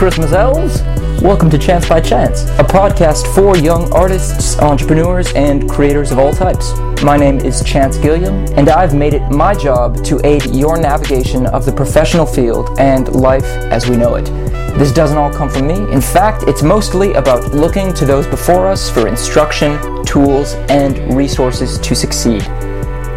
Christmas elves! Welcome to Chance by Chance, a podcast for young artists, entrepreneurs, and creators of all types. My name is Chance Gilliam, and I've made it my job to aid your navigation of the professional field and life as we know it. This doesn't all come from me. In fact, it's mostly about looking to those before us for instruction, tools, and resources to succeed.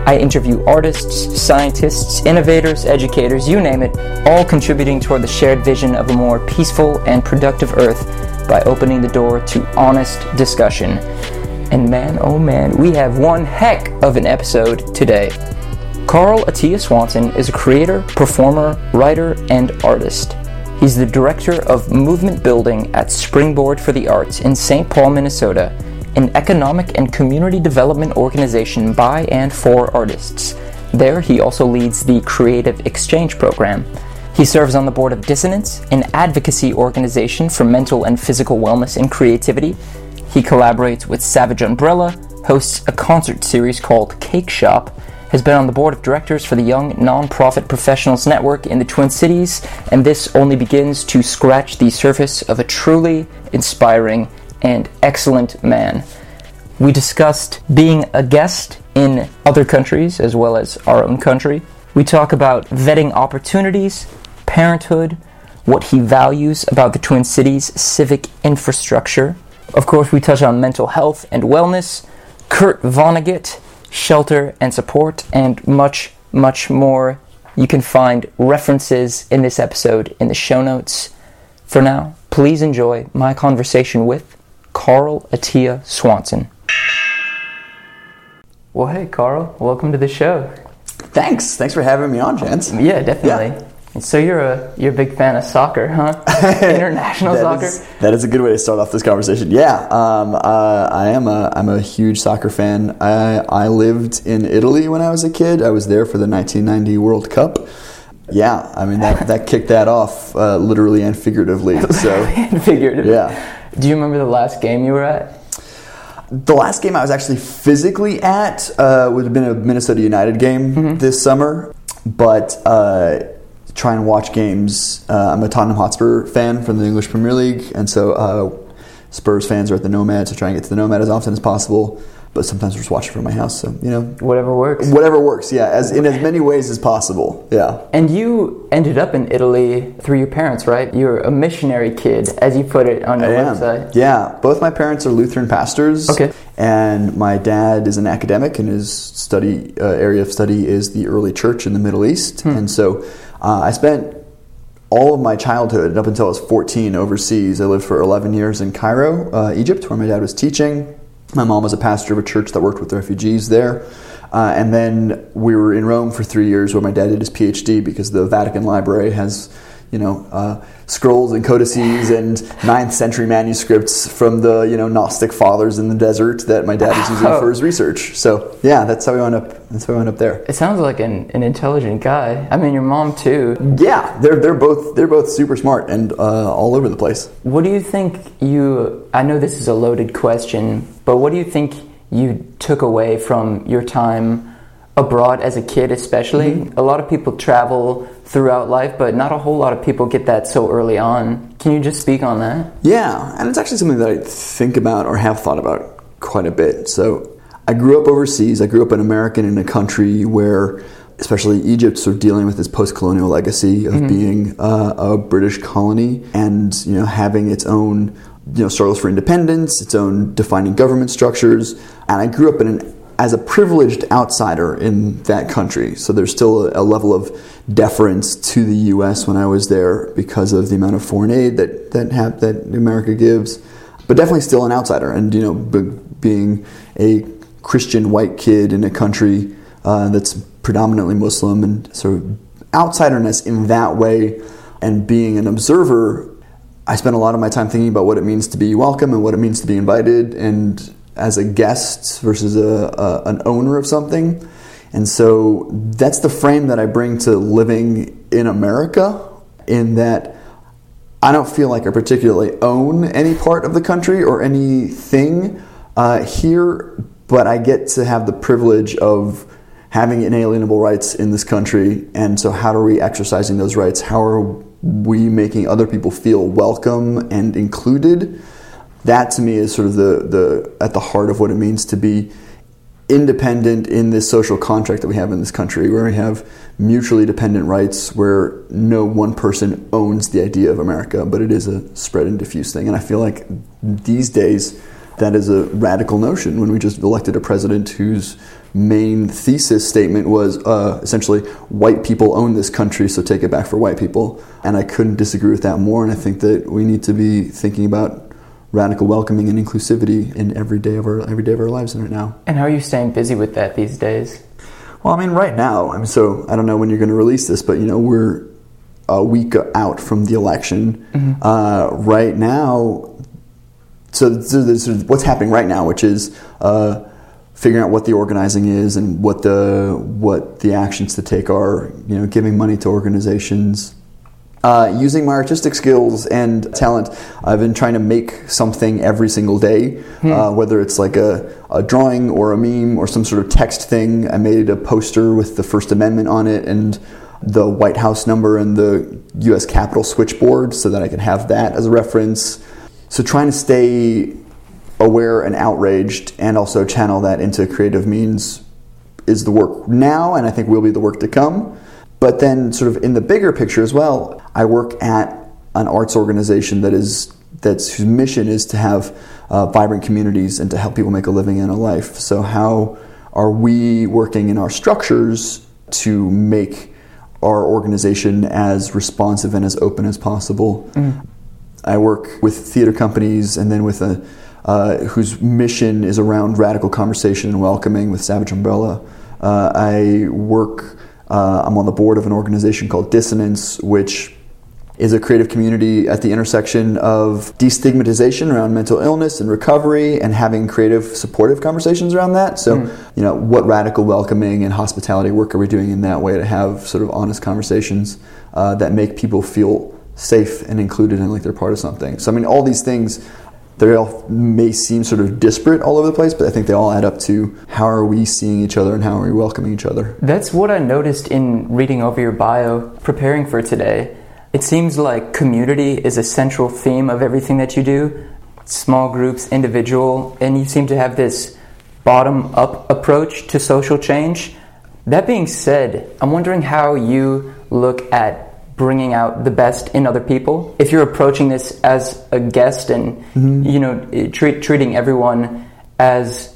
I interview artists, scientists, innovators, educators, you name it, all contributing toward the shared vision of a more peaceful and productive Earth by opening the door to honest discussion. And man, oh man, we have one heck of an episode today. Carl Atiya Swanson is a creator, performer, writer, and artist. He's the director of movement building at Springboard for the Arts in St. Paul, Minnesota an economic and community development organization by and for artists. There, he also leads the Creative Exchange Program. He serves on the board of Dissonance, an advocacy organization for mental and physical wellness and creativity. He collaborates with Savage Umbrella, hosts a concert series called Cake Shop, has been on the board of directors for the Young Nonprofit Professionals Network in the Twin Cities, and this only begins to scratch the surface of a truly inspiring and excellent man. We discussed being a guest in other countries as well as our own country. We talk about vetting opportunities, parenthood, what he values about the Twin Cities civic infrastructure. Of course, we touch on mental health and wellness, Kurt Vonnegut, shelter and support, and much, much more. You can find references in this episode in the show notes. For now, please enjoy my conversation with Carl Atiya Swanson. Well, hey, Carl, welcome to the show. Thanks. Thanks for having me on, Chance. Yeah, definitely. Yeah. So you're a you're a big fan of soccer, huh? International that soccer. Is, that is a good way to start off this conversation. Yeah, um, uh, I am a I'm a huge soccer fan. I I lived in Italy when I was a kid. I was there for the 1990 World Cup. Yeah, I mean that that kicked that off uh, literally and figuratively. So and figuratively. Yeah. Do you remember the last game you were at? The last game I was actually physically at uh, would have been a Minnesota United game mm-hmm. this summer, but uh, try and watch games. Uh, I'm a Tottenham Hotspur fan from the English Premier League, and so uh, Spurs fans are at the Nomad, so try and get to the Nomad as often as possible but sometimes we're just watching from my house. So you know, whatever works. Whatever works. Yeah, as in as many ways as possible. Yeah. And you ended up in Italy through your parents, right? You're a missionary kid, as you put it on your I website. Am. Yeah, both my parents are Lutheran pastors. Okay. And my dad is an academic, and his study uh, area of study is the early church in the Middle East. Hmm. And so uh, I spent all of my childhood up until I was 14 overseas. I lived for 11 years in Cairo, uh, Egypt, where my dad was teaching. My mom was a pastor of a church that worked with refugees there. Uh, and then we were in Rome for three years where my dad did his PhD because the Vatican Library has, you know, uh, scrolls and codices and 9th century manuscripts from the, you know, Gnostic fathers in the desert that my dad was using oh. for his research. So, yeah, that's how we wound up, that's how we wound up there. It sounds like an, an intelligent guy. I mean, your mom too. Yeah, they're, they're, both, they're both super smart and uh, all over the place. What do you think you, I know this is a loaded question, but what do you think you took away from your time abroad as a kid, especially? Mm-hmm. A lot of people travel throughout life, but not a whole lot of people get that so early on. Can you just speak on that? Yeah, and it's actually something that I think about or have thought about quite a bit. So I grew up overseas. I grew up an American in a country where especially Egypt, sort of dealing with its post-colonial legacy of mm-hmm. being uh, a British colony and you know having its own you know, struggles for independence, its own defining government structures, and I grew up in an, as a privileged outsider in that country. So there's still a, a, level of deference to the U.S. when I was there because of the amount of foreign aid that that have, that America gives, but definitely still an outsider. And you know, b- being a Christian white kid in a country uh, that's predominantly Muslim and sort of outsiderness in that way, and being an observer I spend a lot of my time thinking about what it means to be welcome and what it means to be invited, and as a guest versus a, a, an owner of something. And so that's the frame that I bring to living in America, in that I don't feel like I particularly own any part of the country or anything uh, here, but I get to have the privilege of having inalienable rights in this country. And so, how are we exercising those rights? How are we making other people feel welcome and included. That to me is sort of the, the at the heart of what it means to be independent in this social contract that we have in this country, where we have mutually dependent rights, where no one person owns the idea of America, but it is a spread and diffuse thing. And I feel like these days that is a radical notion when we just elected a president whose main thesis statement was uh, essentially white people own this country so take it back for white people and i couldn't disagree with that more and i think that we need to be thinking about radical welcoming and inclusivity in every day of our every day of our lives right now And how are you staying busy with that these days? well, I mean, right now, I mean, so I don't know when you're going to release this, but you know, we're a week out from the election. Uh, right now, so, so there's sort what's happening right now, which is uh, figuring out what the organizing is and what the what the actions to take are. You know, giving money to organizations. Uh, using my artistic skills and talent, I've been trying to make something every single day, uh, whether it's like a, a drawing or a meme or some sort of text thing. I made a poster with the First Amendment on it and the White House number and the U.S. Capitol switchboard so that I can have that as a reference. So trying to stay aware and outraged and also channel that into creative means is the work now and I think will be the work to come. But then, sort of in the bigger picture as well, I work at an arts organization that is that's whose mission is to have uh, vibrant communities and to help people make a living and a life. So how are we working in our structures to make our organization as responsive and as open as possible? I work with theater companies and then with a uh, whose mission is around radical conversation and welcoming with Savage Umbrella. Uh, I work. Uh, I'm on the board of an organization called Dissonance, which is a creative community at the intersection of destigmatization around mental illness and recovery and having creative supportive conversations around that so you know what radical welcoming and hospitality work are we doing in that way to have sort of honest conversations uh, that make people feel safe and included and like they're part of something so i mean all these things they all may seem sort of disparate all over the place but i think they all add up to how are we seeing each other and how are we welcoming each other That's what I noticed in reading over your bio, preparing for today. It seems like community is a central theme of everything that you do small groups, individual, and you seem to have this bottom up approach to social change. That being said, I'm wondering how you look at bringing out the best in other people. If you're approaching this as a guest and you know treat, treating everyone as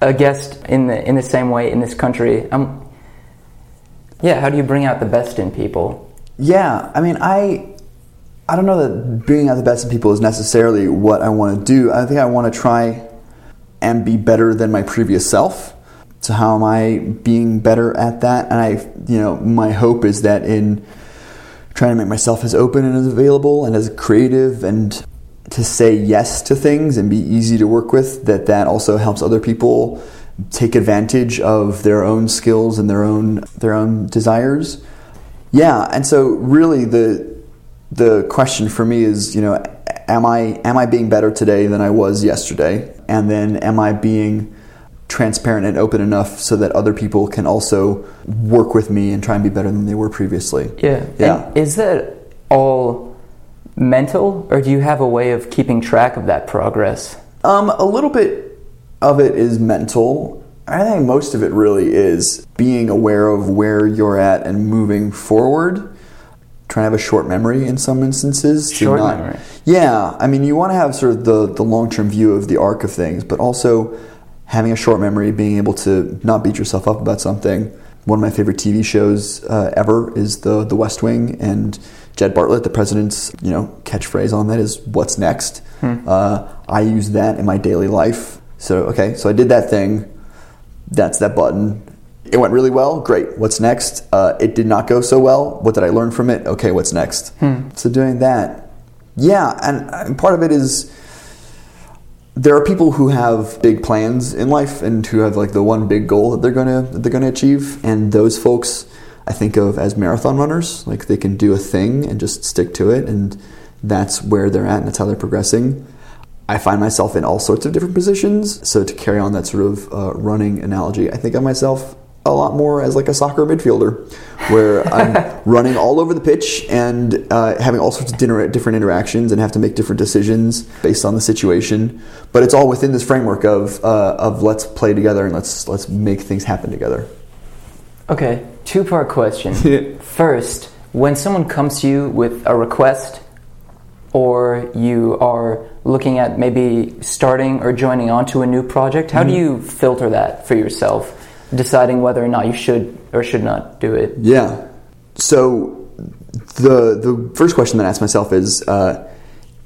a guest in the in the same way in this country, um, yeah, how do you bring out the best in people? Yeah, I mean, I I don't know that bringing out the best in people is necessarily what I want to do. I think I want to try and be better than my previous self. So how am I being better at that? And I, you know, my hope is that in trying to make myself as open and as available and as creative and to say yes to things and be easy to work with that that also helps other people take advantage of their own skills and their own their own desires yeah, and so really the the question for me is, you know, am I am I being better today than I was yesterday? And then am I being transparent and open enough so that other people can also work with me and try and be better than they were previously? Yeah. Yeah. And is that all mental, or do you have a way of keeping track of that progress? Um, a little bit of it is mental. I think most of it really is being aware of where you're at and moving forward. Trying to have a short memory in some instances. Short not- memory. Yeah, I mean, you want to have sort of the, the long term view of the arc of things, but also having a short memory, being able to not beat yourself up about something. One of my favorite TV shows uh, ever is the The West Wing, and Jed Bartlet, the president's you know catchphrase on that is "What's next?" Uh, I use that in my daily life. So okay, so I did that thing. That's that button. It went really well. Great. What's next? Uh, it did not go so well. What did I learn from it? Okay, what's next? So doing that, yeah, and, and part of it is there are people who have big plans in life and who have like the one big goal that they're gonna that they're gonna achieve, and those folks I think of as marathon runners. Like they can do a thing and just stick to it, and that's where they're at, and that's how they're progressing. I find myself in all sorts of different positions. So to carry on that sort of uh, running analogy, I think of myself a lot more as like a soccer midfielder, where I'm running all over the pitch and uh, having all sorts of different interactions and have to make different decisions based on the situation. But it's all within this framework of uh, of let's play together and let's let's make things happen together. Okay, two part question. First, when someone comes to you with a request or you are looking at maybe starting or joining onto a new project, how mm-hmm. do you filter that for yourself, deciding whether or not you should or should not do it? Yeah. So the the first question that I ask myself is, uh,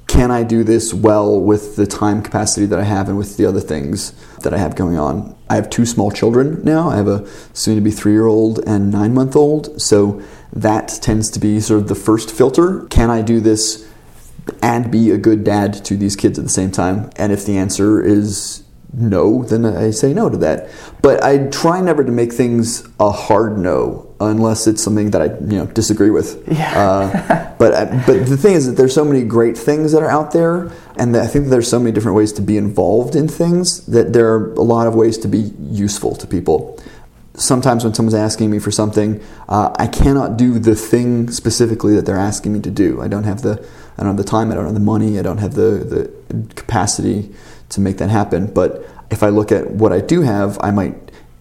can I do this well with the time capacity that I have and with the other things that I have going on? I have two small children now. I have a soon to be three year old and nine month old. So that tends to be sort of the first filter. Can I do this and be a good dad to these kids at the same time? And if the answer is no, then I say no to that. But I try never to make things a hard no unless it's something that I you know disagree with. Yeah. uh, but but the thing is that there's so many great things that are out there, and I think there's so many different ways to be involved in things that there are a lot of ways to be useful to people sometimes when someone's asking me for something, uh, I cannot do the thing specifically that they're asking me to do. I don't have the I don't have the time. I don't have the money. I don't have the the capacity to make that happen. But if I look at what I do have, I might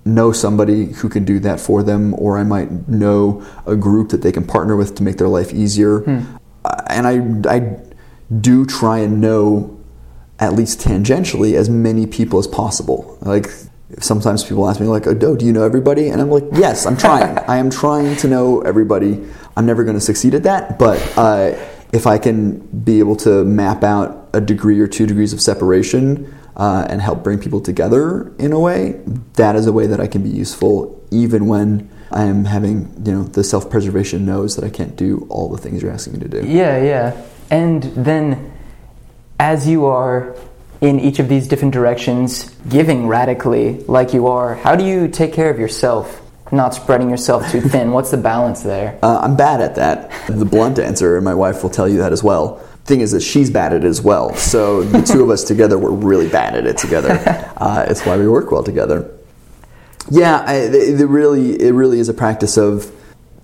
know somebody who can do that for them, or I might know a group that they can partner with to make their life easier. Hmm. And I I do try and know at least tangentially as many people as possible. Like sometimes people ask me like, "Oh, do you know everybody?" And I'm like, "Yes, I'm trying. I am trying to know everybody. I'm never going to succeed at that, but uh, if I can be able to map out a degree or two degrees of separation uh, and help bring people together in a way, that is a way that I can be useful, even when." I am having, you know, the self-preservation knows that I can't do all the things you're asking me to do. Yeah, yeah. And then as you are in each of these different directions, giving radically like you are, how do you take care of yourself? Not spreading yourself too thin. What's the balance there? Uh, I'm bad at that. The blunt answer, and my wife will tell you that as well. Thing is that she's bad at it as well. So the two of us together, we're really bad at it together. Uh, it's why we work well together. Yeah, I, it, it really, it really is a practice of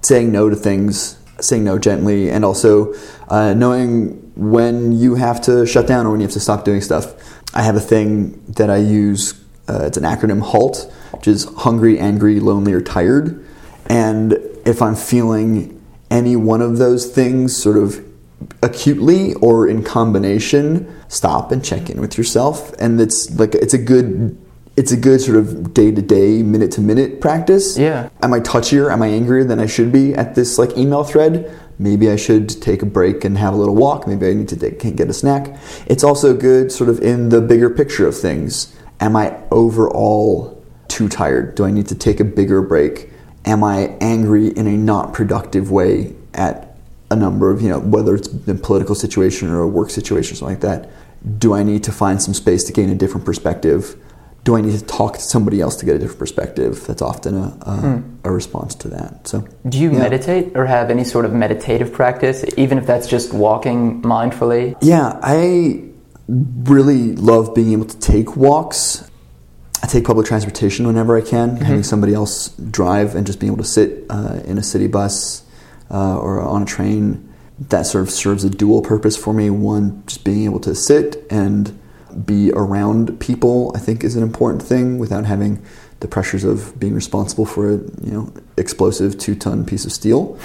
saying no to things, saying no gently, and also uh, knowing when you have to shut down or when you have to stop doing stuff. I have a thing that I use. Uh, it's an acronym HALT, which is hungry, angry, lonely, or tired. And if I'm feeling any one of those things sort of acutely or in combination, stop and check in with yourself. And it's like it's a good it's a good sort of day to day, minute to minute practice. Yeah. Am I touchier? Am I angrier than I should be at this like email thread? Maybe I should take a break and have a little walk. Maybe I need to take, get a snack. It's also good, sort of, in the bigger picture of things. Am I overall too tired? Do I need to take a bigger break? Am I angry in a not productive way at a number of, you know, whether it's a political situation or a work situation or something like that? Do I need to find some space to gain a different perspective? do I need to talk to somebody else to get a different perspective? That's often a, a, hmm. a response to that. So, do you yeah. meditate or have any sort of meditative practice, even if that's just walking mindfully? Yeah, I really love being able to take walks. I take public transportation whenever I can, mm-hmm. having somebody else drive and just being able to sit uh, in a city bus uh, or on a train. That sort of serves a dual purpose for me. One, just being able to sit and be around people, I think, is an important thing without having the pressures of being responsible for a you know explosive two ton piece of steel.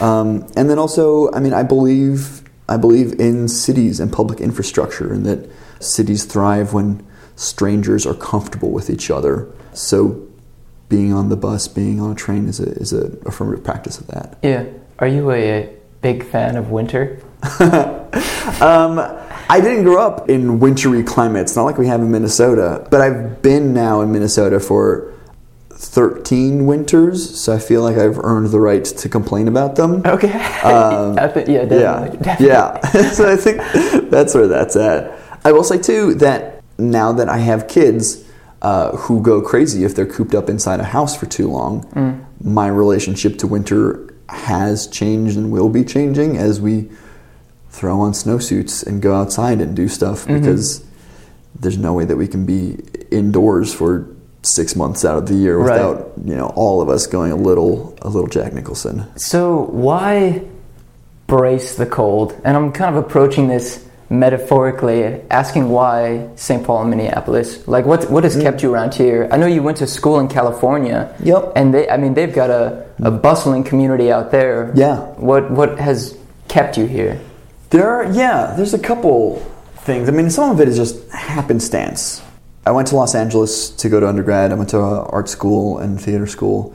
Um, and then also, I mean, I believe I believe in cities and public infrastructure, and that cities thrive when strangers are comfortable with each other. So, being on the bus, being on a train is a is a affirmative practice of that. Yeah. Are you a big fan of winter? um, I didn't grow up in wintry climates, not like we have in Minnesota, but I've been now in Minnesota for 13 winters, so I feel like I've earned the right to complain about them. Okay. Um, yeah, definitely. Yeah. Definitely. yeah. so I think that's where that's at. I will say, too, that now that I have kids uh, who go crazy if they're cooped up inside a house for too long, mm. my relationship to winter has changed and will be changing as we throw on snowsuits and go outside and do stuff mm-hmm. because there's no way that we can be indoors for six months out of the year Right. without you know all of us going a little a little Jack Nicholson. So why brace the cold? And I'm kind of approaching this metaphorically, asking why St. Paul and Minneapolis. Like, what what has mm. kept you around here? I know you went to school in California. Yep. And they, I mean, they've got a, a mm. bustling community out there. Yeah. What what has kept you here? There are, yeah, there's a couple things. I mean, some of it is just happenstance. I went to Los Angeles to go to undergrad. I went to art school and theater school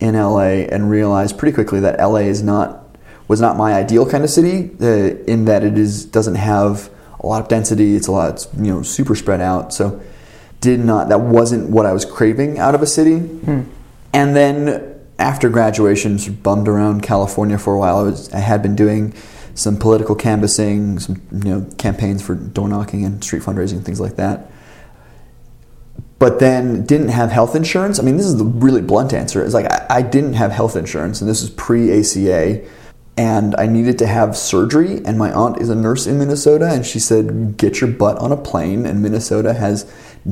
in LA and realized pretty quickly that LA is not was not my ideal kind of city uh, in that it is doesn't have a lot of density. It's a lot, it's, you know, super spread out. So did not that wasn't what I was craving out of a city. And then after graduation, sort of bummed around California for a while. I, was, I had been doing some political canvassing, some you know campaigns for door knocking and street fundraising, things like that. But then didn't have health insurance. I mean, this is the really blunt answer. It's like I, I didn't have health insurance, and this is pre ACA, and I needed to have surgery. And my aunt is a nurse in Minnesota, and she said, "Get your butt on a plane." And Minnesota has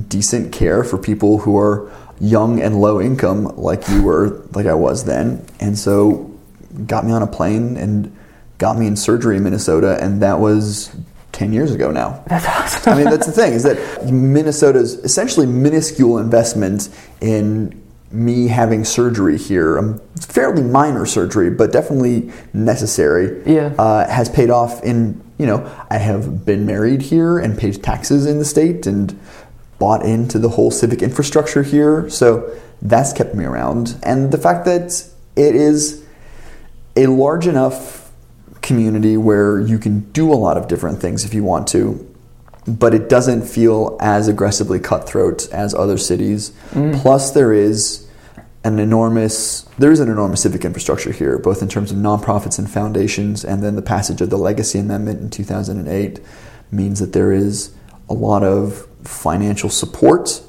decent care for people who are young and low income, like you were, like I was then. And so, got me on a plane and got me in surgery in Minnesota, and that was ten years ago now. That's awesome. I mean, that's the thing is that Minnesota's essentially minuscule investment in me having surgery here, um, fairly minor surgery, but definitely necessary, Yeah. uh, has paid off in, you know, I have been married here and paid taxes in the state and bought into the whole civic infrastructure here. So that's kept me around. And the fact that it is a large enough community where you can do a lot of different things if you want to, but it doesn't feel as aggressively cutthroat as other cities. Mm. Plus, there is an enormous there is an enormous civic infrastructure here, both in terms of nonprofits and foundations, and then the passage of the Legacy Amendment in 2008 means that there is a lot of financial support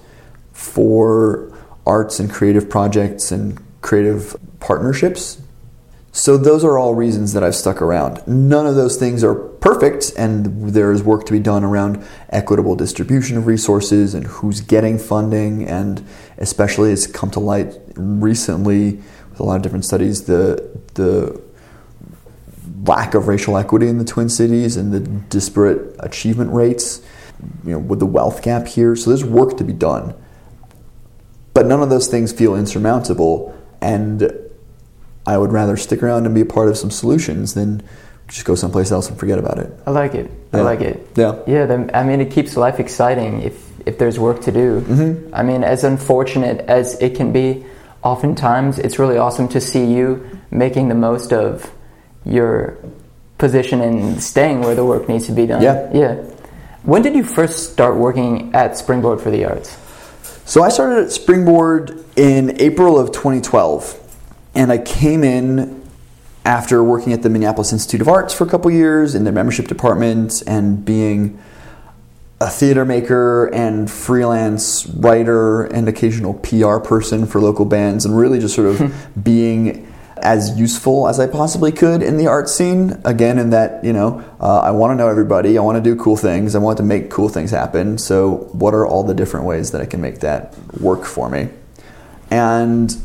for arts and creative projects and creative partnerships. So those are all reasons that I've stuck around. None of those things are perfect, and there is work to be done around equitable distribution of resources and who's getting funding, and especially it's come to light recently with a lot of different studies the the lack of racial equity in the Twin Cities and the disparate achievement rates, you know, with the wealth gap here. So there's work to be done. But none of those things feel insurmountable, and I would rather stick around and be a part of some solutions than just go someplace else and forget about it. I like it. I like it. Yeah. Yeah, then, I mean, it keeps life exciting if if there's work to do. Mm-hmm. I mean, as unfortunate as it can be, oftentimes it's really awesome to see you making the most of your position and staying where the work needs to be done. Yeah. Yeah. When did you first start working at Springboard for the Arts? So I started at Springboard in April of 2012, and I came in after working at the Minneapolis Institute of Arts for a couple years in their membership department and being a theater maker and freelance writer and occasional PR person for local bands, and really just sort of being as useful as I possibly could in the art scene. Again, in that, you know, uh, I want to know everybody, I want to do cool things, I want to make cool things happen. So, what are all the different ways that I can make that work for me? And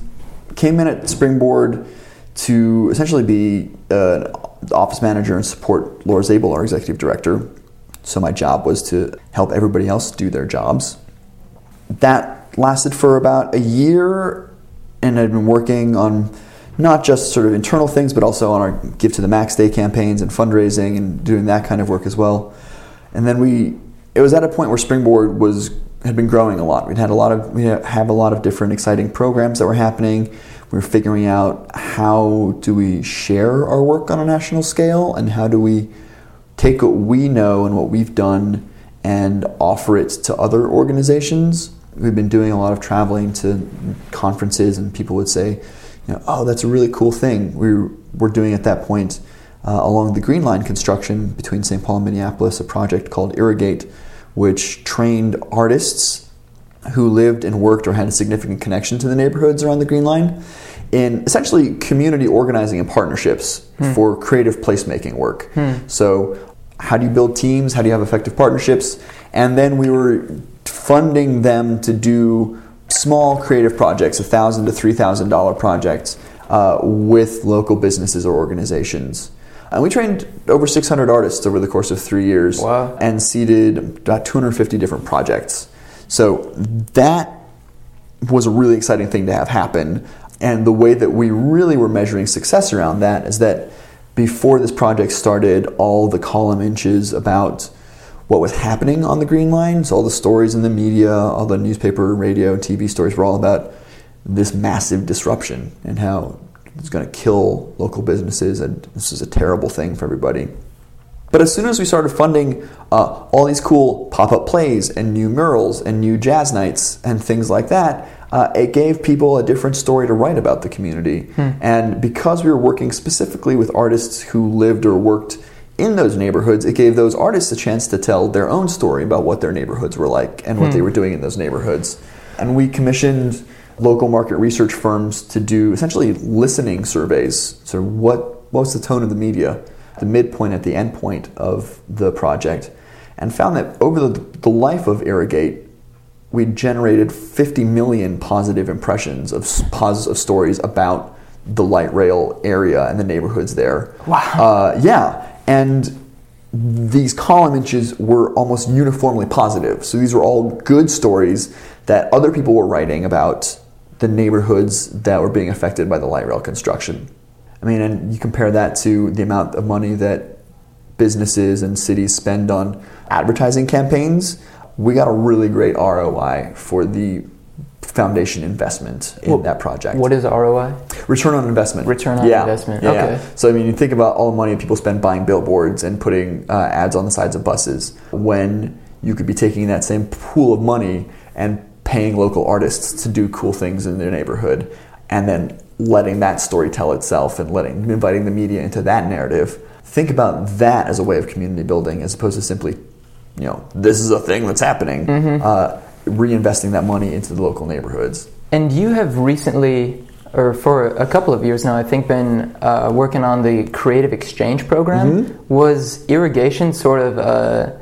came in at Springboard to essentially be uh, an office manager and support Laura Zabel, our executive director. So my job was to help everybody else do their jobs. That lasted for about a year, and I'd been working on not just sort of internal things, but also on our Give to the Max Day campaigns and fundraising and doing that kind of work as well. And then we, it was at a point where Springboard was had been growing a lot. We'd had a lot of we have a lot of different exciting programs that were happening. We were figuring out how do we share our work on a national scale, and how do we take what we know and what we've done and offer it to other organizations. We've been doing a lot of traveling to conferences, and people would say, you know, "Oh, that's a really cool thing." We were doing at that point uh, along the Green Line construction between St. Paul and Minneapolis a project called Irrigate, which trained artists who lived and worked or had a significant connection to the neighborhoods around the Green Line in essentially community organizing and partnerships for creative placemaking work. So, how do you build teams? How do you have effective partnerships? And then we were funding them to do small creative projects, a thousand to three thousand dollar projects, uh, with local businesses or organizations. And we trained over 600 artists over the course of three years Wow. and seeded about 250 different projects. So that was a really exciting thing to have happen. And the way that we really were measuring success around that is that before this project started, all the column inches about what was happening on the Green Line, so all the stories in the media, all the newspaper, radio, TV stories were all about this massive disruption and how it's going to kill local businesses and this is a terrible thing for everybody. But as soon as we started funding uh, all these cool pop up plays and new murals and new jazz nights and things like that, uh, it gave people a different story to write about the community. And because we were working specifically with artists who lived or worked in those neighborhoods, it gave those artists a chance to tell their own story about what their neighborhoods were like and what they were doing in those neighborhoods. And we commissioned local market research firms to do essentially listening surveys. So, what what's the tone of the media? the midpoint at the end point of the project and found that over the, the life of Irrigate, we generated 50 million positive impressions of positive stories about the light rail area and the neighborhoods there. Wow. Uh, yeah, and these column inches were almost uniformly positive. So these were all good stories that other people were writing about the neighborhoods that were being affected by the light rail construction. I mean, and you compare that to the amount of money that businesses and cities spend on advertising campaigns, we got a really great ROI for the foundation investment in Well, that project. What is ROI? Return on investment. Return on Yeah. investment, Yeah, okay. yeah. So I mean, you think about all the money people spend buying billboards and putting uh, ads on the sides of buses, when you could be taking that same pool of money and paying local artists to do cool things in their neighborhood, and then letting that story tell itself and letting inviting the media into that narrative. Think about that as a way of community building, as opposed to simply, you know, this is a thing that's happening. Mm-hmm. Uh, reinvesting that money into the local neighborhoods. And you have recently, or for a couple of years now, I think, been uh, working on the Creative Exchange program. Mm-hmm. Was irrigation sort of a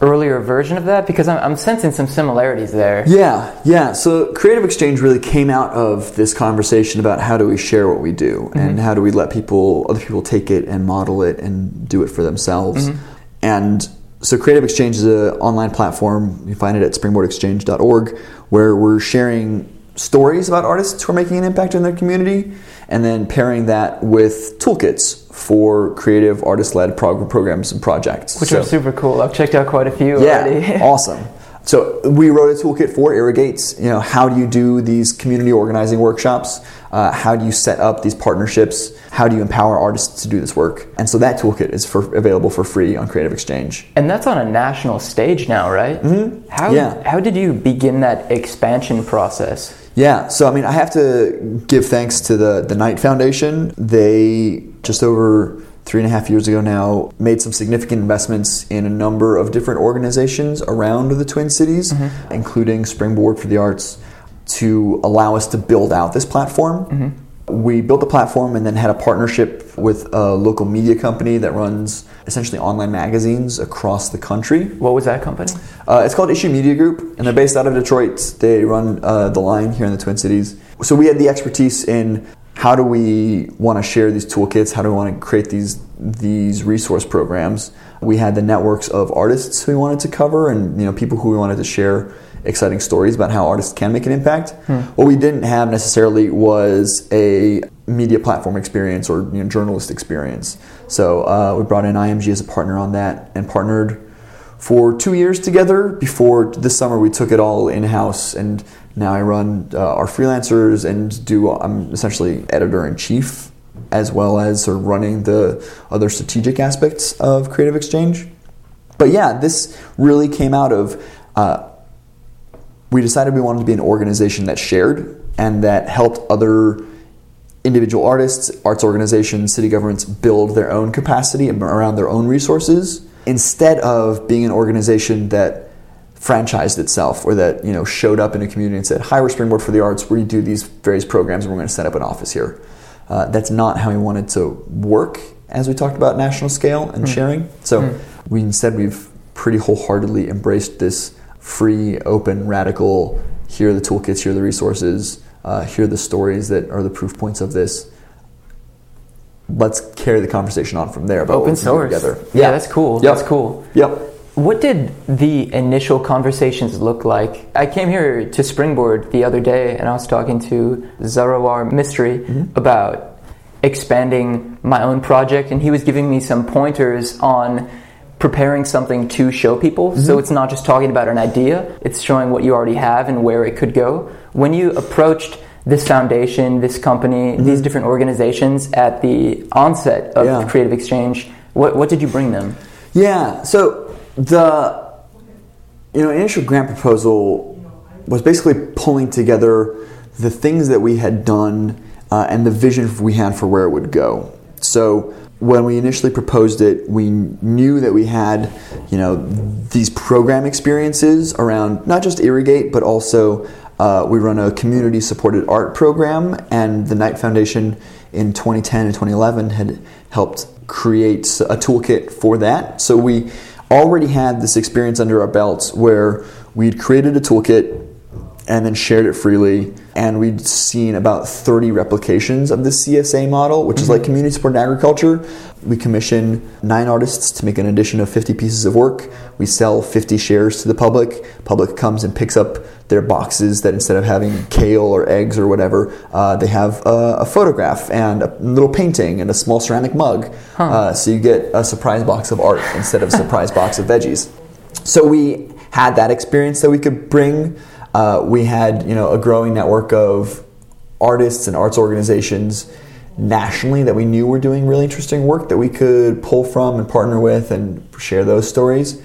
earlier version of that? Because I'm, I'm sensing some similarities there. Yeah, yeah. So Creative Exchange really came out of this conversation about how do we share what we do mm-hmm. and how do we let people, other people take it and model it and do it for themselves. Mm-hmm. And so Creative Exchange is an online platform. You find it at springboardexchange.org where we're sharing stories about artists who are making an impact in their community and then pairing that with toolkits for creative artist-led prog- programs and projects. Which So- are super cool. I've checked out quite a few yeah, already. awesome. So we wrote a toolkit for Irrigates. You know, how do you do these community organizing workshops? Uh, how do you set up these partnerships? How do you empower artists to do this work? And so that toolkit is for, available for free on Creative Exchange. And that's on a national stage now, right? Mm-hmm. How, Yeah. how did you begin that expansion process? Yeah, so I mean, I have to give thanks to the the Knight Foundation. They just over three and a half years ago now made some significant investments in a number of different organizations around the Twin Cities, mm-hmm. including Springboard for the Arts, to allow us to build out this platform. Mm-hmm. We built the platform and then had a partnership with a local media company that runs essentially online magazines across the country. What was that company? Uh, it's called Issue Media Group, and they're based out of Detroit. They run uh, the line here in the Twin Cities. So we had the expertise in how do we want to share these toolkits? How do we want to create these these resource programs? We had the networks of artists we wanted to cover, and you know people who we wanted to share exciting stories about how artists can make an impact. What we didn't have necessarily was a media platform experience or you know, journalist experience. So uh, we brought in IMG as a partner on that and partnered for two years together before this summer we took it all in house and now I run uh, our freelancers and do I'm essentially editor in chief as well as sort of running the other strategic aspects of Creative Exchange. But yeah, this really came out of uh, we decided we wanted to be an organization that shared and that helped other individual artists, arts organizations, city governments build their own capacity around their own resources instead of being an organization that franchised itself or that you know showed up in a community and said, "Hi, we're Springboard for the Arts. We do these various programs, and we're going to set up an office here." Uh, that's not how we wanted to work, as we talked about national scale and sharing. So we instead we've pretty wholeheartedly embraced this free, open, radical here are the toolkits, here are the resources, uh, here are the stories that are the proof points of this. Let's carry the conversation on from there. About Open source. Together. Yeah, that's cool. Yep. That's cool. Yep. What did the initial conversations look like? I came here to Springboard the other day and I was talking to Zaraawar Mistry about expanding my own project, and he was giving me some pointers on preparing something to show people. So it's not just talking about an idea, it's showing what you already have and where it could go. When you approached this foundation, this company, these different organizations at the onset of Yeah. Creative Exchange, what, what did you bring them? Yeah. So the you know initial grant proposal was basically pulling together the things that we had done uh, and the vision we had for where it would go. So when we initially proposed it, we knew that we had you know these program experiences around not just Irrigate, but also uh, we run a community supported art program, and the Knight Foundation in 2010 and 2011 had helped create a toolkit for that. So we already had this experience under our belts where we'd created a toolkit and then shared it freely. And we'd seen about 30 replications of the CSA model, which is like community supported agriculture. We commission nine artists to make an edition of 50 pieces of work. We sell 50 shares to the public. Public comes and picks up their boxes that instead of having kale or eggs or whatever, uh, they have a, a photograph and a little painting and a small ceramic mug. Uh, so you get a surprise box of art instead of a surprise box of veggies. So we had that experience that we could bring. Uh, we had you know a growing network of artists and arts organizations nationally that we knew were doing really interesting work that we could pull from and partner with and share those stories.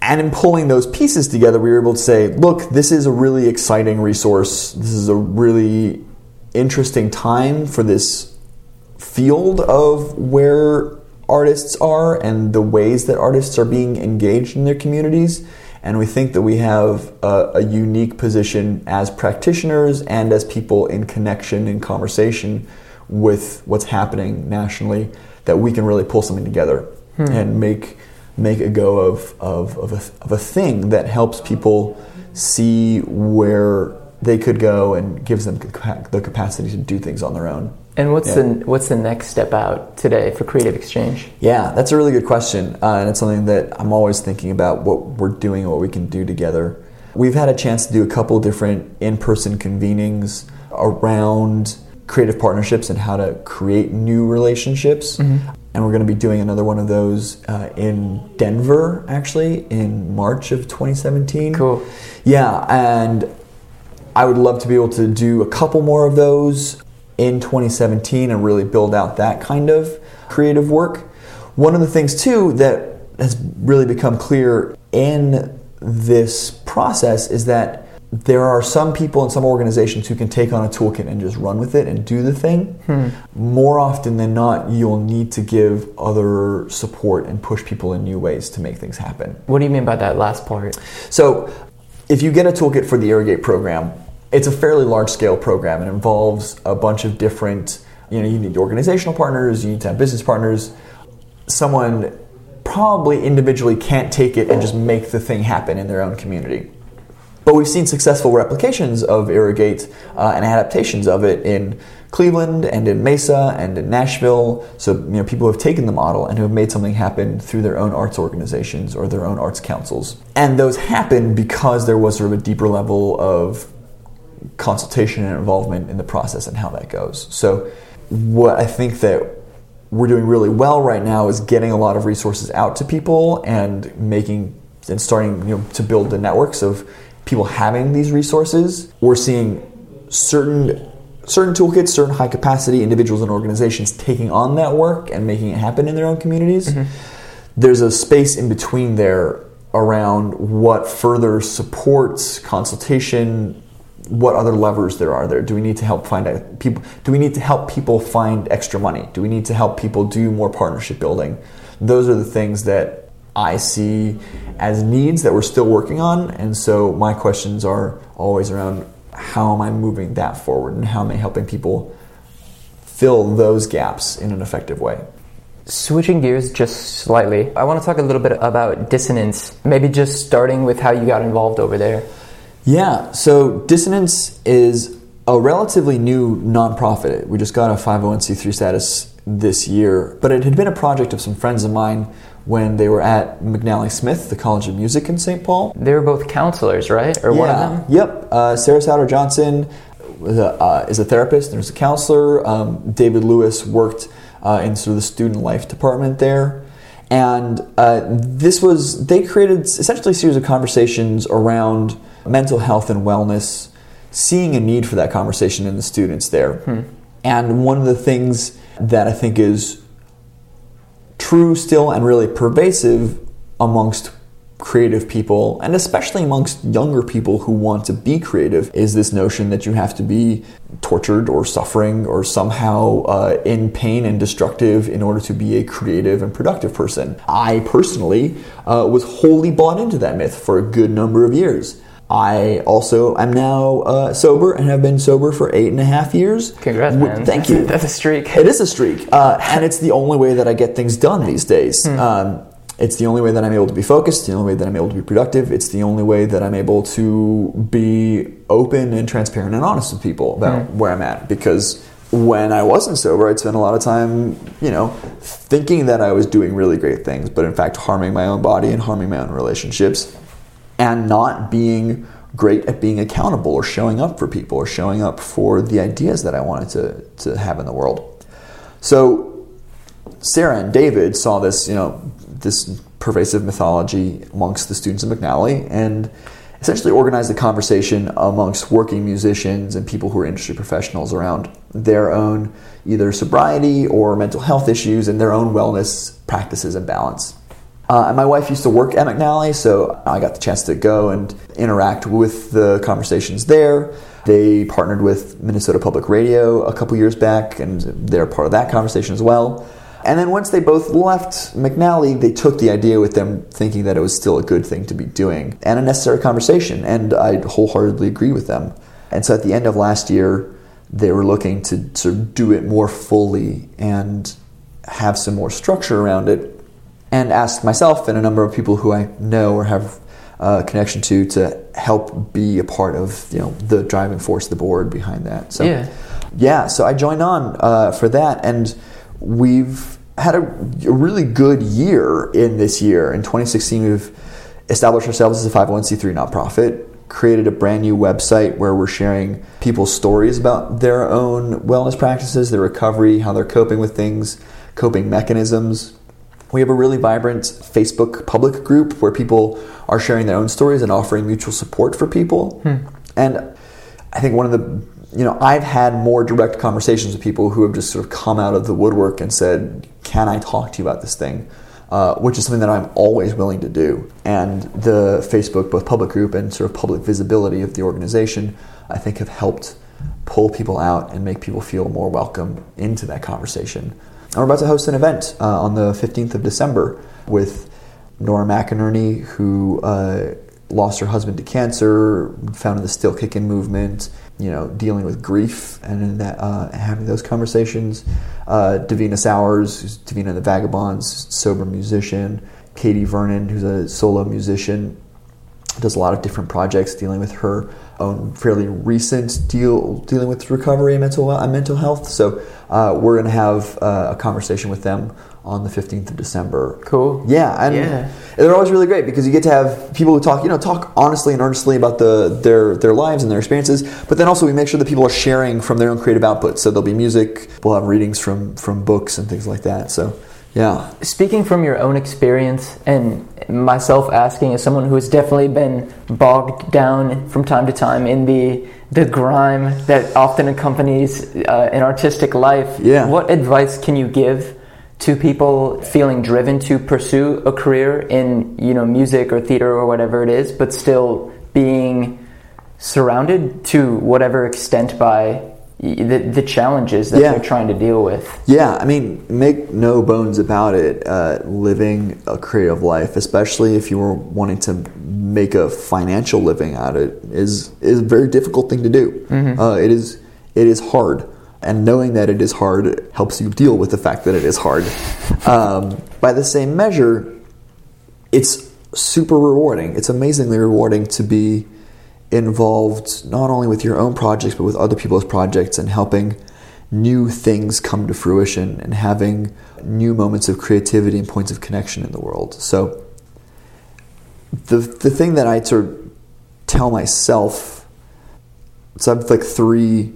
And in pulling those pieces together, we were able to say, look, this is a really exciting resource. This is a really interesting time for this field of where artists are and the ways that artists are being engaged in their communities. And we think that we have a, a unique position as practitioners and as people in connection and conversation with what's happening nationally that we can really pull something together hmm. and make make a go of, of, of, a, of a thing that helps people see where they could go and gives them the capacity to do things on their own. And what's Yeah. the what's the next step out today for Creative Exchange? Yeah, that's a really good question, uh, and it's something that I'm always thinking about what we're doing what we can do together. We've had a chance to do a couple different in-person convenings around creative partnerships and how to create new relationships. And we're going to be doing another one of those uh, in Denver, actually, in March of 2017. Cool. Yeah, and I would love to be able to do a couple more of those in 2017 and really build out that kind of creative work. One of the things, too, that has really become clear in this process is that there are some people and some organizations who can take on a toolkit and just run with it and do the thing. Hmm. More often than not, you'll need to give other support and push people in new ways to make things happen. What do you mean by that last part? So, if you get a toolkit for the Irrigate program, it's a fairly large scale program. It involves a bunch of different, you know, you need organizational partners, you need to have business partners. Someone probably individually can't take it and just make the thing happen in their own community. But we've seen successful replications of Irrigate uh, and adaptations of it in Cleveland and in Mesa and in Nashville. So you know people have taken the model and who have made something happen through their own arts organizations or their own arts councils. And those happen because there was sort of a deeper level of consultation and involvement in the process and how that goes. So what I think that we're doing really well right now is getting a lot of resources out to people and making and starting you know to build the networks of people having these resources. We're seeing certain certain toolkits, certain high capacity individuals and organizations taking on that work and making it happen in their own communities. Mm-hmm. There's a space in between there around what further supports consultation what other levers there are there do we need to help find uh, out people do we need to help people find extra money do we need to help people do more partnership building those are the things that i see as needs that we're still working on and so my questions are always around how am i moving that forward and how am i helping people fill those gaps in an effective way Switching gears just slightly, I want to talk a little bit about dissonance. Maybe just starting with how you got involved over there. Yeah, so Dissonance is a relatively new nonprofit. We just got a 501c3 status this year, but it had been a project of some friends of mine when they were at McNally Smith, the College of Music in St. Paul. They were both counselors, right? Or one of them? Yep. Uh, Sarah Souter Johnson was a, uh, is a therapist and was a counselor. Um, David Lewis worked uh, in sort of the student life department there. And uh, this was, they created essentially a series of conversations around mental health and wellness, seeing a need for that conversation in the students there. And one of the things that I think is true still and really pervasive amongst creative people and especially amongst younger people who want to be creative is this notion that you have to be tortured or suffering or somehow uh, in pain and destructive in order to be a creative and productive person. I personally uh, was wholly bought into that myth for a good number of years. I also am now uh, sober and have been sober for eight and a half years. Congrats, man. Thank you. That's a streak. It is a streak, uh, and it's the only way that I get things done these days. Um, it's the only way that I'm able to be focused. The only way that I'm able to be productive. It's the only way that I'm able to be open and transparent and honest with people about where I'm at. Because when I wasn't sober, I'd spend a lot of time, you know, thinking that I was doing really great things, but in fact harming my own body and harming my own relationships, and not being great at being accountable or showing up for people or showing up for the ideas that I wanted to, to have in the world. So Sarah and David saw this, you know, this pervasive mythology amongst the students of McNally and essentially organized a conversation amongst working musicians and people who are industry professionals around their own either sobriety or mental health issues and their own wellness practices and balance. Uh, and my wife used to work at McNally, so I got the chance to go and interact with the conversations there. They partnered with Minnesota Public Radio a couple years back, and they're part of that conversation as well. And then once they both left McNally, they took the idea with them, thinking that it was still a good thing to be doing and a necessary conversation. And I wholeheartedly agree with them. And so at the end of last year, they were looking to sort of do it more fully and have some more structure around it and asked myself and a number of people who I know or have a connection to to help be a part of you know the driving force, the board behind that. So Yeah. yeah, so I joined on uh, for that, and we've had a, a really good year in this year. In 2016, we've established ourselves as a 501c3 nonprofit, created a brand new website where we're sharing people's stories about their own wellness practices, their recovery, how they're coping with things, coping mechanisms. We have a really vibrant Facebook public group where people are sharing their own stories and offering mutual support for people. And I think one of the, you know, I've had more direct conversations with people who have just sort of come out of the woodwork and said, Can I talk to you about this thing? Uh, which is something that I'm always willing to do. And the Facebook, both public group and sort of public visibility of the organization, I think have helped pull people out and make people feel more welcome into that conversation. And we're about to host an event uh, on the 15th of December with Nora McInerny, who uh, lost her husband to cancer, founded the Still Kicking movement, you know, dealing with grief and uh, having those conversations. Uh, Davina Sowers, who's Davina and the Vagabonds, sober musician. Katy Vernon, who's a solo musician, does a lot of different projects dealing with her own fairly recent deal dealing with recovery and mental and mental health. So uh, we're going to have uh, a conversation with them on the 15th of December. Cool. Yeah, and Yeah. they're always really great because you get to have people who talk, you know, talk honestly and earnestly about the their their lives and their experiences. But then also we make sure that people are sharing from their own creative output. So there'll be music, we'll have readings from from books and things like that. So yeah, Speaking from your own experience and myself asking as someone who has definitely been bogged down from time to time in the the grime that often accompanies uh, an artistic life, Yeah. what advice can you give to people feeling driven to pursue a career in you know music or theater or whatever it is, but still being surrounded to whatever extent by the, the challenges that Yeah. they're trying to deal with? Yeah, I mean, make no bones about it. Uh, living a creative life, especially if you were wanting to make a financial living out of it, is is a very difficult thing to do. Uh, it is it is hard, and knowing that it is hard helps you deal with the fact that it is hard. Um, by the same measure, it's super rewarding. It's amazingly rewarding to be involved not only with your own projects but with other people's projects and helping new things come to fruition and having new moments of creativity and points of connection in the world. So the the thing that I sort of tell myself so I have like three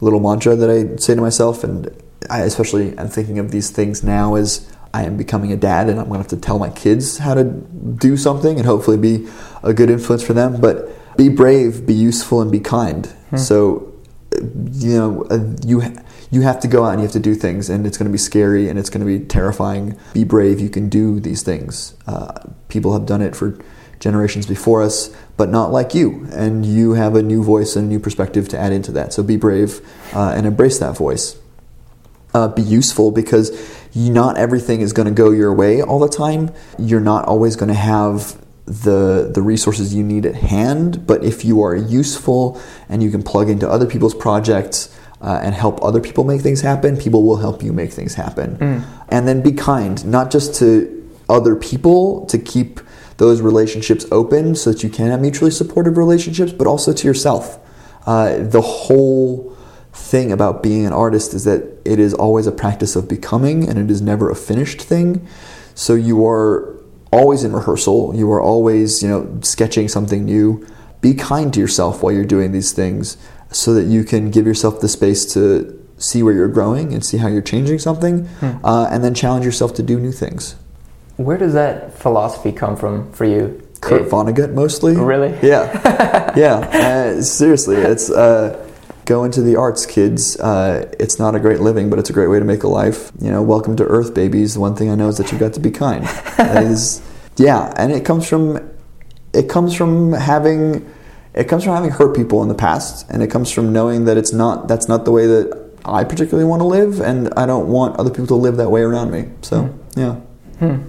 little mantra that I say to myself and I especially am thinking of these things now as I am becoming a dad and I'm to have to tell my kids how to do something and hopefully be a good influence for them but be brave, be useful and be kind. Hmm. So you know uh, you you have to go out and you have to do things, and it's going to be scary and it's going to be terrifying. Be brave. You can do these things. Uh, people have done it for generations before us, but not like you. And you have a new voice and a new perspective to add into that. So be brave uh, and embrace that voice. Uh, be useful because not everything is going to go your way all the time. You're not always going to have the the resources you need at hand. But if you are useful and you can plug into other people's projects uh, and help other people make things happen, people will help you make things happen. Mm. And then be kind, not just to other people to keep those relationships open so that you can have mutually supportive relationships, but also to yourself. Uh, the whole thing about being an artist is that it is always a practice of becoming and it is never a finished thing. So you are always in rehearsal, you are always, you know, sketching something new. Be kind to yourself while you're doing these things so that you can give yourself the space to see where you're growing and see how you're changing something, hmm. uh, and then challenge yourself to do new things. Where does that philosophy come from for you? Kurt it, Vonnegut, mostly. Really? Yeah, yeah. Uh, seriously, it's uh, go into the arts, kids. Uh, it's not a great living, but it's a great way to make a life. You know, welcome to Earth, babies. The one thing I know is that you've got to be kind. is, yeah, and it comes from it comes from having it comes from having hurt people in the past, and it comes from knowing that it's not that's not the way that I particularly want to live, and I don't want other people to live that way around me. So mm. yeah. Hmm.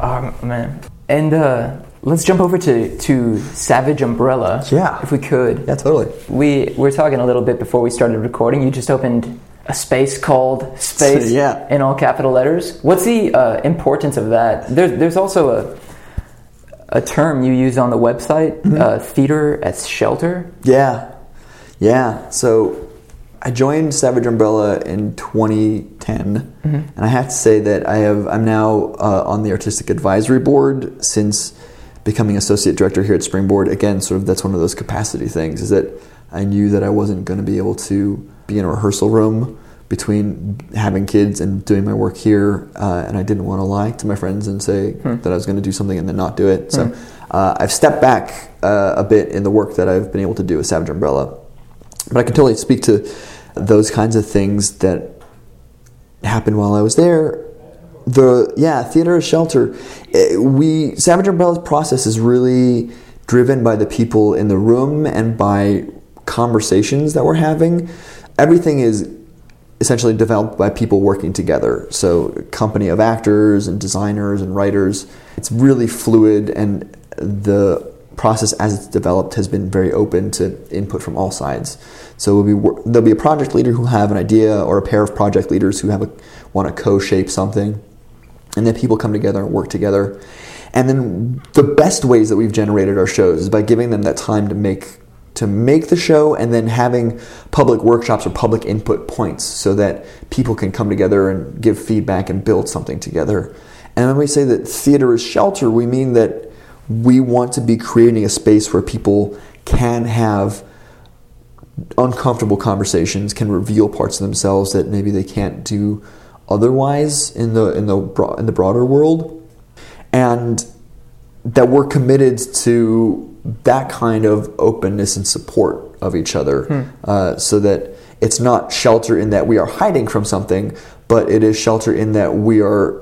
Oh man, and uh, let's jump over to to Savage Umbrella. Yeah, if we could. Yeah, totally. We were talking a little bit before we started recording. You just opened a space called space yeah. in all capital letters. What's the uh, importance of that? There's there's also a a term you use on the website, mm-hmm. uh, theater as shelter. Yeah, yeah. So I joined Savage Umbrella in 2010, mm-hmm. and I have to say that I have I'm now uh, on the artistic advisory board since becoming associate director here at Springboard. Again, sort of that's one of those capacity things. Is that I knew that I wasn't going to be able to be in a rehearsal room between having kids and doing my work here, uh, and I didn't want to lie to my friends and say hmm. that I was going to do something and then not do it. So hmm. uh, I've stepped back uh, a bit in the work that I've been able to do with Savage Umbrella, but I can totally speak to those kinds of things that happened while I was there. The yeah, theater as shelter. Eh, we Savage Umbrella's process is really driven by the people in the room and by conversations that we're having. Everything is essentially developed by people working together. So, company of actors and designers and writers. It's really fluid, and the process as it's developed has been very open to input from all sides. So be, there'll be a project leader who have an idea, or a pair of project leaders who have a, want to co-shape something, and then people come together and work together. And then the best ways that we've generated our shows is by giving them that time to make to make the show and then having public workshops or public input points so that people can come together and give feedback and build something together. And when we say that theater is shelter, we mean that we want to be creating a space where people can have uncomfortable conversations, can reveal parts of themselves that maybe they can't do otherwise in the in the in the broader world, and that we're committed to that kind of openness and support of each other hmm. uh, so that it's not shelter in that we are hiding from something, but it is shelter in that we are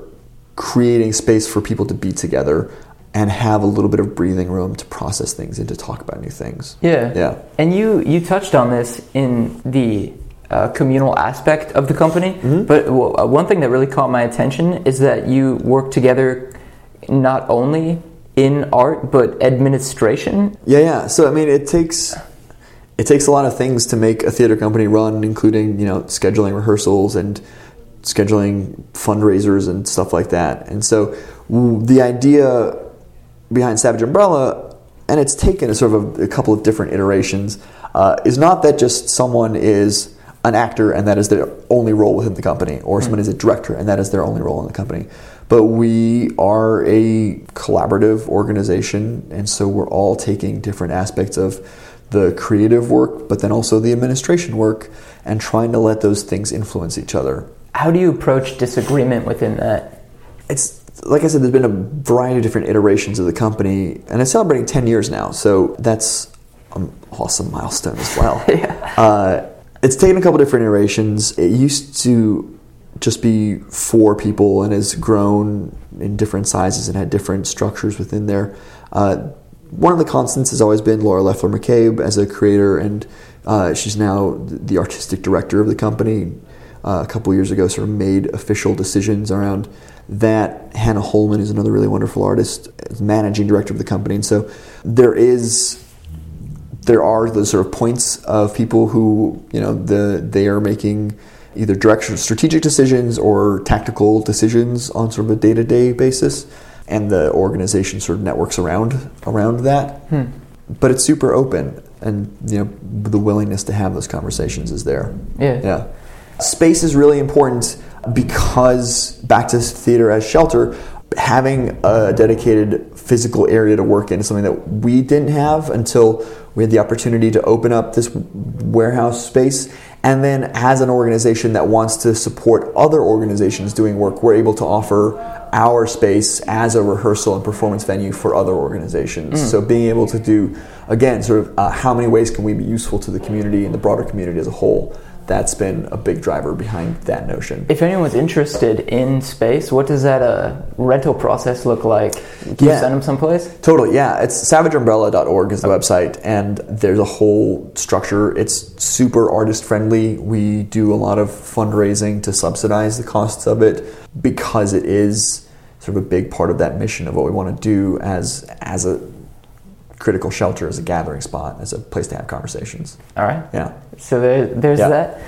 creating space for people to be together and have a little bit of breathing room to process things and to talk about new things. Yeah. Yeah. And you you touched on this in the uh, communal aspect of the company, mm-hmm. but w- uh, one thing that really caught my attention is that you work together not only in art but administration. Yeah, yeah. So I mean, it takes it takes a lot of things to make a theater company run, including you know scheduling rehearsals and scheduling fundraisers and stuff like that. And so the idea behind Savage Umbrella and it's taken a sort of a, a couple of different iterations, uh, is not that just someone is an actor and that is their only role within the company, or someone is a director and that is their only role in the company. But we are a collaborative organization, and so we're all taking different aspects of the creative work, but then also the administration work, and trying to let those things influence each other. How do you approach disagreement within that? It's like I said, there's been a variety of different iterations of the company, and it's celebrating 10 years now, so that's an awesome milestone as well. Yeah. uh, it's taken a couple different iterations. It used to just be four people and has grown in different sizes and had different structures within there. Uh, one of the constants has always been Laura Leffler McCabe as a creator, and uh, she's now the artistic director of the company. Uh, a couple years ago, sort of made official decisions around that. Hannah Holman is another really wonderful artist, managing director of the company, and so there is there are those sort of points of people who you know the they are making either direction strategic decisions or tactical decisions on sort of a day-to-day basis and the organization sort of networks around around that Hmm. but it's super open and you know the willingness to have those conversations is there Yeah. yeah space is really important because back to theater as shelter having a dedicated physical area to work in is something that we didn't have until we had the opportunity to open up this warehouse space and then as an organization that wants to support other organizations doing work we're able to offer our space as a rehearsal and performance venue for other organizations. So being able to do again sort of uh, how many ways can we be useful to the community and the broader community as a whole that's been a big driver behind that notion If anyone's interested in space, what does that uh, rental process look like? You Yeah. send them someplace? Totally, yeah. It's savageumbrella.org is the website, and there's a whole structure. It's super artist friendly. We do a lot of fundraising to subsidize the costs of it because it is sort of a big part of that mission of what we want to do as as a critical shelter, as a gathering spot, as a place to have conversations. All right. Yeah, So there, there's Yeah. that.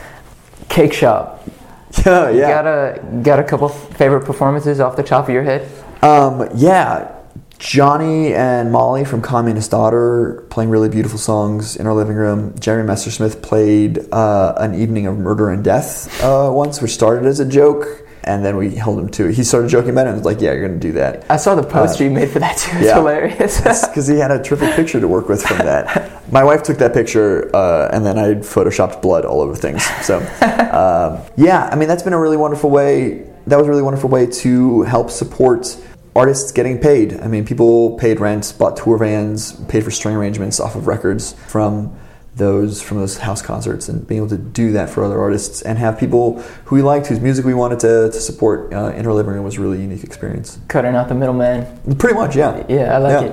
Cake shop. yeah, yeah. Got a got a couple favorite performances off the top of your head? Um, yeah, Johnny and Molly from Communist Daughter playing really beautiful songs in our living room. Jeremy Messersmith played uh, an evening of murder and death uh, once, which started as a joke, and then we held him to it. He started joking about it and was like, "Yeah, you're going to do that." I saw the poster you made for that too. It's yeah. hilarious. Because he had a terrific picture to work with from that. My wife took that picture, uh, and then I photoshopped blood all over things. So, um, yeah, I mean that's been a really wonderful way. That was a really wonderful way to help support artists getting paid. I mean, people paid rent, bought tour vans, paid for string arrangements off of records from those from those house concerts, and being able to do that for other artists and have people who we liked, whose music we wanted to, to support uh, in our living room was a really unique experience. Cutting out the middleman. Pretty much, yeah. Yeah, I like Yeah.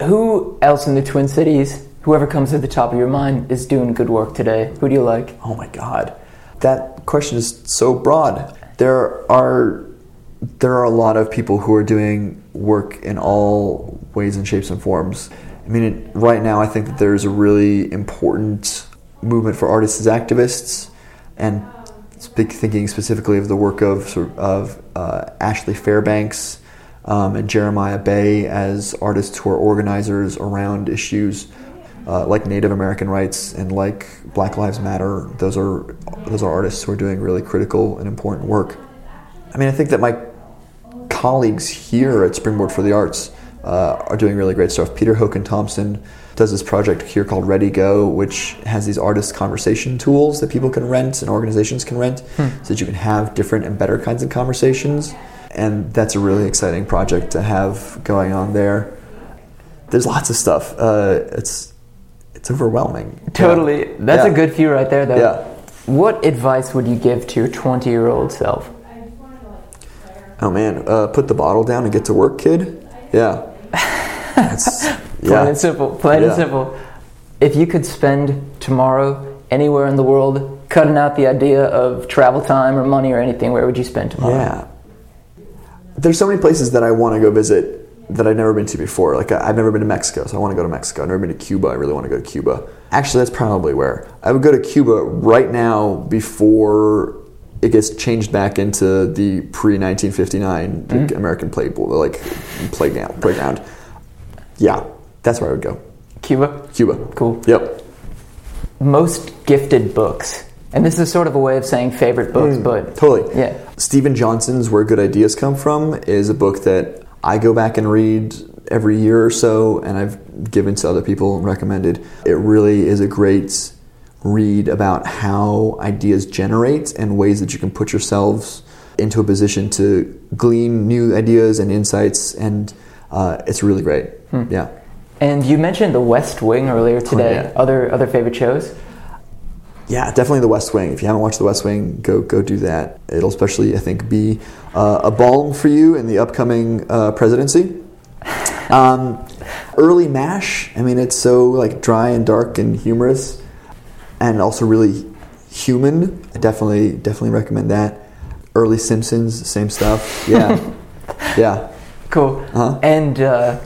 it. Who else in the Twin Cities, whoever comes to the top of your mind, is doing good work today? Who do you like? Oh my God, that question is so broad. There are there are a lot of people who are doing work in all ways and shapes and forms. I mean, it, right now, I think that there's a really important movement for artists as activists, and thinking specifically of the work of sort of, of uh, Ashley Fairbanks um, and Jeremiah Bey as artists who are organizers around issues uh, like Native American rights and like Black Lives Matter. Those are those are artists who are doing really critical and important work. I mean, I think that my colleagues here at Springboard for the Arts uh, are doing really great stuff. Peter Haakon Thompson does this project here called Ready Go, which has these artist conversation tools that people can rent and organizations can rent, so that you can have different and better kinds of conversations. And that's a really exciting project to have going on there. There's lots of stuff. Uh, it's it's overwhelming. Totally. Yeah. That's Yeah. a good few right there, though. Yeah. What advice would you give to your 20 year old self? Oh man, uh, put the bottle down and get to work, kid. Yeah. Plain and simple. Plain and simple. If you could spend tomorrow anywhere in the world, cutting out the idea of travel time or money or anything, where would you spend tomorrow? Yeah. There's so many places that I want to go visit that I've never been to before. Like I've never been to Mexico, so I want to go to Mexico. I've never been to Cuba. I really want to go to Cuba. Actually, that's probably where I would go to Cuba right now before it gets changed back into the pre 1959 mm-hmm. American play like playground. Playground. Yeah, That's where I would go. Cuba. Cuba. Cool. Yep. Most gifted books, and this is sort of a way of saying favorite books, but Totally. yeah. Steven Johnson's Where Good Ideas Come From is a book that I go back and read every year or so, and I've given to other people and recommended. It really is a great read about how ideas generate and ways that you can put yourselves into a position to glean new ideas and insights, and uh, it's really great. Yeah. And you mentioned The West Wing earlier today. yeah. Other other favorite shows? Yeah, definitely The West Wing. If you haven't watched The West Wing, go go do that. It'll especially, I think, be uh, a balm for you in the upcoming uh, presidency. Um, early Mash. I mean, it's so like dry and dark and humorous, and also really human. I definitely definitely recommend that. Early Simpsons, same stuff. Yeah, yeah. Cool. Uh-huh. And uh,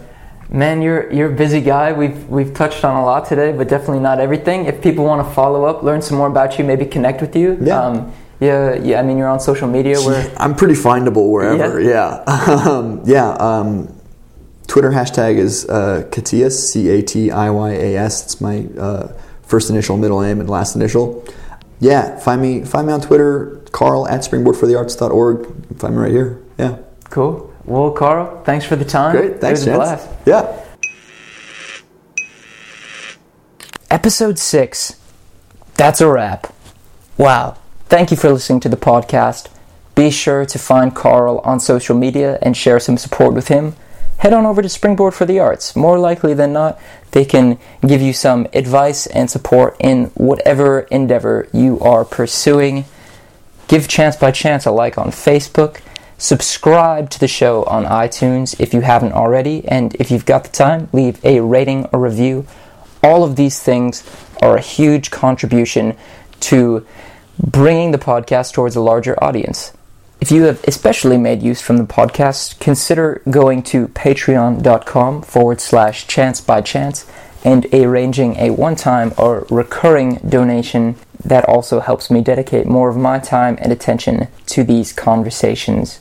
man, you're you're a busy guy. We've we've touched on a lot today, but definitely not everything. If people want to follow up, learn some more about you, maybe connect with you. Yeah. Um, yeah. Yeah. I mean, you're on social media. Where I'm pretty findable wherever. Yeah, um, yeah. Um, Twitter hashtag is uh, Catiyas, C A T I Y A S. It's my uh, first initial, middle name, and last initial. Yeah, find me find me on Twitter, Carl at springboardforthearts.org. Find me right here. Yeah, cool. Well, Carl, thanks for the time. great. Thanks, it was Chance. blast. Yeah. Episode 6. That's a wrap. Wow. Thank you for listening to the podcast. Be sure to find Carl on social media and share some support with him. Head on over to Springboard for the Arts. More likely than not, they can give you some advice and support in whatever endeavor you are pursuing. Give Chance by Chance a like on Facebook. Subscribe to the show on iTunes if you haven't already. And if you've got the time, leave a rating or review. All of these things are a huge contribution to bringing the podcast towards a larger audience. If you have especially made use from the podcast, consider going to patreon.com forward slash chance by chance and arranging a one time or recurring donation that also helps me dedicate more of my time and attention to these conversations.